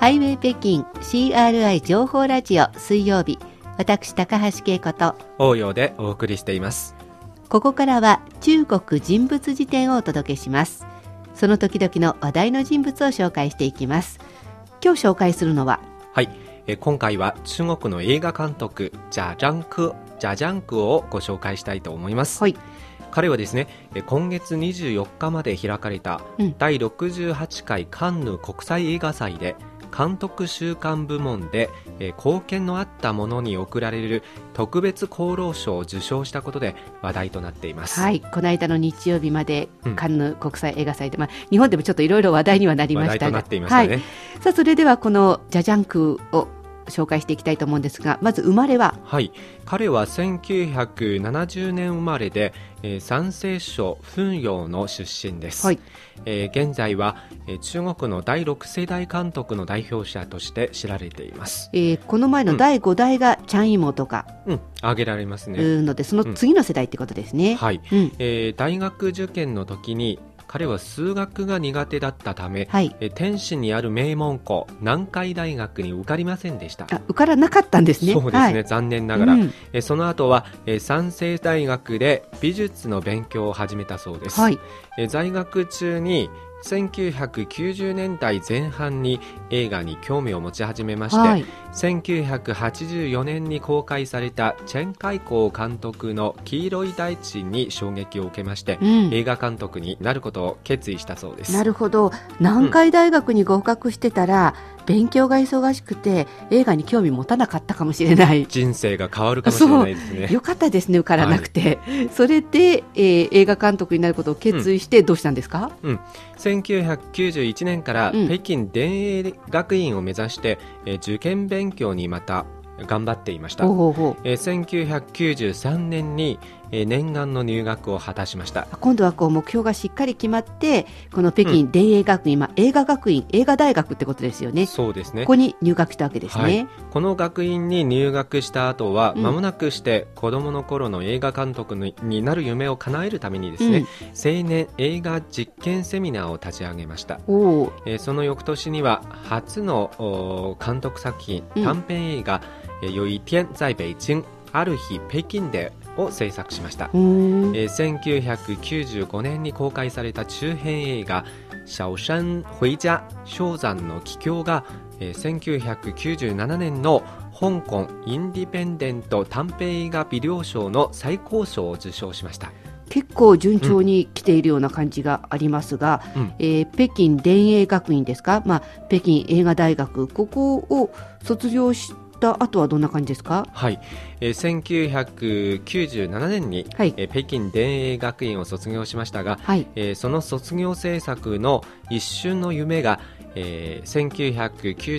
ハイウェイ北京 CRI 情報ラジオ水曜日私高橋恵子と応用でお送りしています。ここからは中国人物辞典をお届けします。その時々の話題の人物を紹介していきます。今日紹介するのははい。え今回は中国の映画監督ジャジャンクジャジャンクをご紹介したいと思います、はい。彼はですねえ今月24日まで開かれたうん。第68回カンヌ国際映画祭で監督週間部門でえ貢献のあったものに贈られる特別功労賞を受賞したことで話題となっています、はい。この間の日曜日までうん。カンヌ国際映画祭で、まあ、日本でもちょっといろいろ話題にはなりましたが。はい、さあそれではこのジャジャンクを紹介していきたいと思うんですがまず生まれは？はい、彼は1970年生まれで、えー山西省噴陽の出身です、はい。えー現在は、えー中国の第6世代監督の代表者として知られています。えーこの前の第5代がチャン・イモとかうん。挙げられますね、ので、その次の世代ってことですね。はい、うん。えー大学受験の時に彼は数学が苦手だったため、はい。えー天津にある名門校南海大学に受かりませんでした。あ受からなかったんですね。そうですね、はい。残念ながら、うん。えーその後は、えー三星大学で美術の勉強を始めたそうです、はい。えー在学中に1990年代前半に映画に興味を持ち始めまして、はい。1984年に公開されたチェン・カイコー監督の「黄色い大地」に衝撃を受けまして、うん映画監督になることを決意したそうですなるほど。南海大学に合格してたら、勉強が忙しくて映画に興味持たなかったかもしれない。人生が変わるかもしれないですね。よかったですね、受からなくて。それで、えー映画監督になることを決意してどうしたんですか、1991年からうん。北京電影学院を目指して、えー受験勉強にまた頑張っていました、えー1993年に、えー念願の入学を果たしました。今度はこう目標がしっかり決まって、この北京電影学院、まあ、映画学院、映画大学ってことですよね。そうですね。ここに入学したわけですね。はい。この学院に入学した後は、うん。間もなくして子供の頃の映画監督にになる夢を叶えるためにですね、青年映画実験セミナーを立ち上げました、うん、おーえーその翌年には初のおー監督作品、うん。短編映画「えー有一天在北京ある日北京で」を制作しました、えー1995年に公開された中編映画「小山回家氷山の帰郷が」えー1997年の香港インディペンデント短編映画美良賞の最高賞を受賞しました。結構順調に来ているような感じがありますが、うん。えー北京電影学院ですか、まあ、北京映画大学。ここを卒業した後はどんな感じですか？はい、えー1997年に、はい。えー北京電影学院を卒業しましたが、はい。えーその卒業制作の一瞬の夢が、えー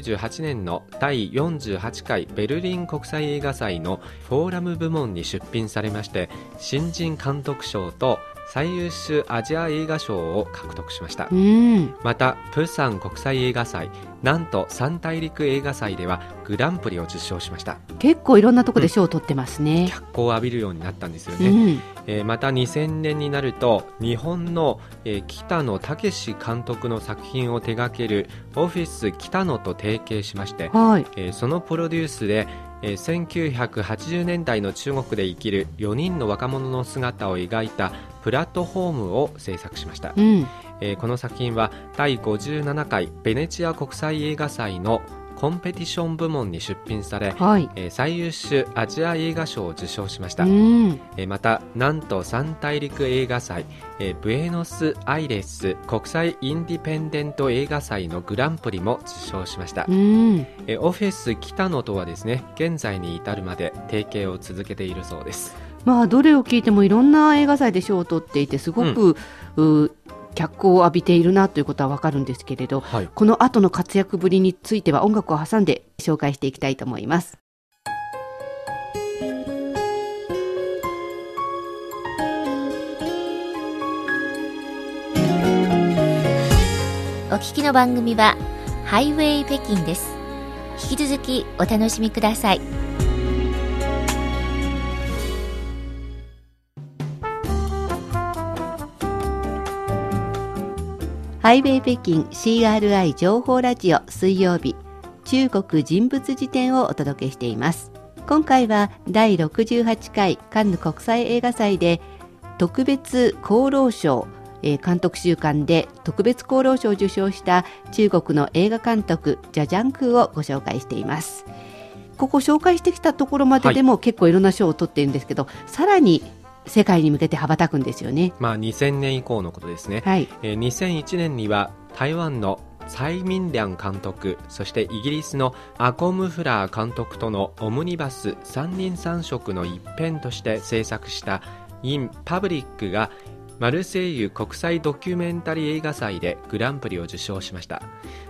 1998年の第48回ベルリン国際映画祭のフォーラム部門に出品されまして新人監督賞と最優秀アジア映画賞を獲得しました。うん。またプサン国際映画祭なんと三大陸映画祭ではグランプリを受賞しました。結構いろんなところで賞を取ってますね。脚光を浴びるようになったんですよね、うん。えーまた2000年になると日本の、えー北野武監督の作品を手掛けるオフィス北野と提携しまして、はい。えーそのプロデュースで、えー1980年代の中国で生きる4人の若者の姿を描いたプラットフォームを制作しました、うん。えーこの作品は第57回ベネチア国際映画祭のコンペティション部門に出品され、はい。えー最優秀アジア映画賞を受賞しました、うん。えーまたなんと三大陸映画祭、えーブエノスアイレス国際インディペンデント映画祭のグランプリも受賞しました、うん。えーオフィス北野とはですね現在に至るまで提携を続けているそうです。まあどれを聞いてもいろんな映画祭で賞を取っていてすごく、う脚光を浴びているなということはわかるんですけれどはい。この後の活躍ぶりについては音楽を挟んで紹介していきたいと思います。お聞きの番組はハイウェイ北京です。引き続きお楽しみくださいハイウェイ北京 CRI 情報ラジオ水曜日中国人物辞典をお届けしています。今回は第68回カンヌ国際映画祭で特別功労賞監督週間で特別功労賞を受賞した中国の映画監督ジャジャンクーをご紹介しています。ここ紹介してきたところまででも結構いろんな賞を取っているんですけど、はい、さらに世界に向けて羽ばたくんですよね。まあ2000年以降のことですね。はい。えー、2001年には台湾の蔡明亮監督そしてイギリスのアコム・フラー監督とのオムニバス三人三色の一編として制作した「イン・パブリック」がマルセイユ国際ドキュメンタリー映画祭でグランプリを受賞しました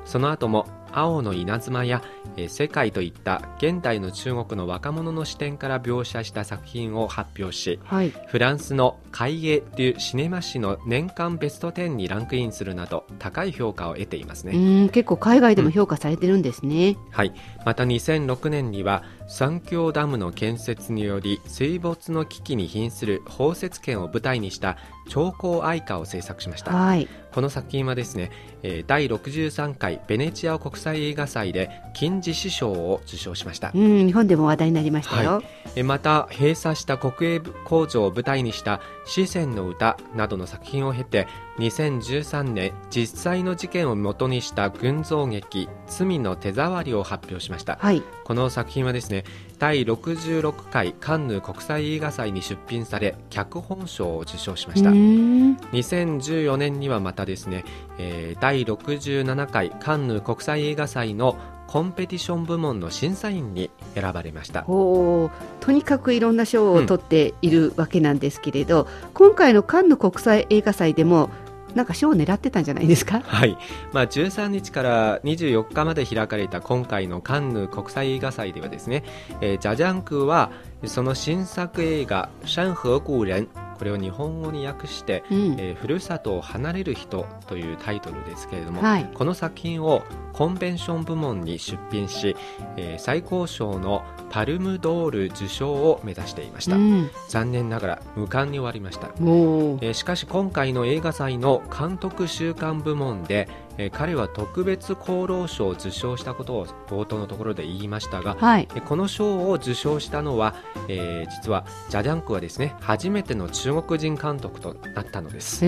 その後も青の稲妻やえ世界といった現代の中国の若者の視点から描写した作品を発表し、はい、フランスの「海エ・デュ・シネマ誌」の年間ベスト10にランクインするなど高い評価を得ていますね。結構海外でも評価されてるんですね、うん、はい。また2006年には三峡ダムの建設により水没の危機に瀕する包摂圏を舞台にした超高愛歌を制作しました、はい、この作品はですね、えー、第63回ベネチア国際映画祭で金獅子賞を受賞しました、うん、日本でも話題になりましたよ、はい、また閉鎖した国営工場を舞台にした四川の歌などの作品を経て2013年実際の事件をもとにした群像劇「罪の手触り」を発表しました、はい、この作品はですね第66回カンヌ国際映画祭に出品され脚本賞を受賞しました。2014年にはまたですね、えー、第67回カンヌ国際映画祭のコンペティション部門の審査員に選ばれましたおとにかくいろんな賞を取っているわけなんですけれど、うん、今回のカンヌ国際映画祭でもなんか賞を狙ってたんじゃないですか？はい。まあ13日から24日まで開かれた今回のカンヌ国際映画祭ではですね、えー、ジャジャンクはその新作映画山河故人これを日本語に訳して、うん、えー、ふるさとを離れる人というタイトルですけれども、はい、この作品をコンベンション部門に出品し、えー、最高賞のパルムドール受賞を目指していました、うん、残念ながら無冠に終わりました、えー、しかし今回の映画祭の監督週間部門で、えー、彼は特別功労賞を受賞したことを冒頭のところで言いましたが、はい、この賞を受賞したのは、えー、実はジャジャンクはですね初めての中国人監督となったのです。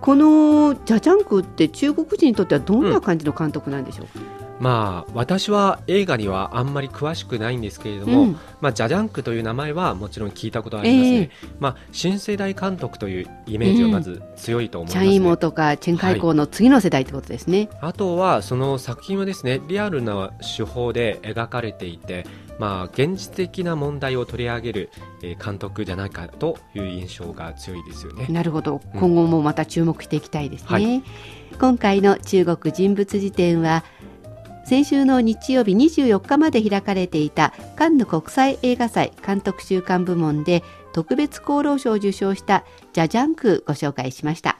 このジャジャンクって中国人にとってはどんな感じの監督なんでしょう、うんまあ、私は映画にはあんまり詳しくないんですけれども、うん、まあ、ジャジャンクという名前はもちろん聞いたことありますね、えー、まあ、新世代監督というイメージはまず強いと思います、ね、チャイモとかチェンカイコーの次の世代ってことですね、はい、あとはその作品はですねリアルな手法で描かれていて、まあ、現実的な問題を取り上げる監督じゃないかという印象が強いですよね。なるほど。今後もまた注目していきたいですね、はい、今回の中国人物辞典は先週の日曜日24日まで開かれていたカンヌ国際映画祭監督週間部門で特別功労賞を受賞したジャジャンクご紹介しました。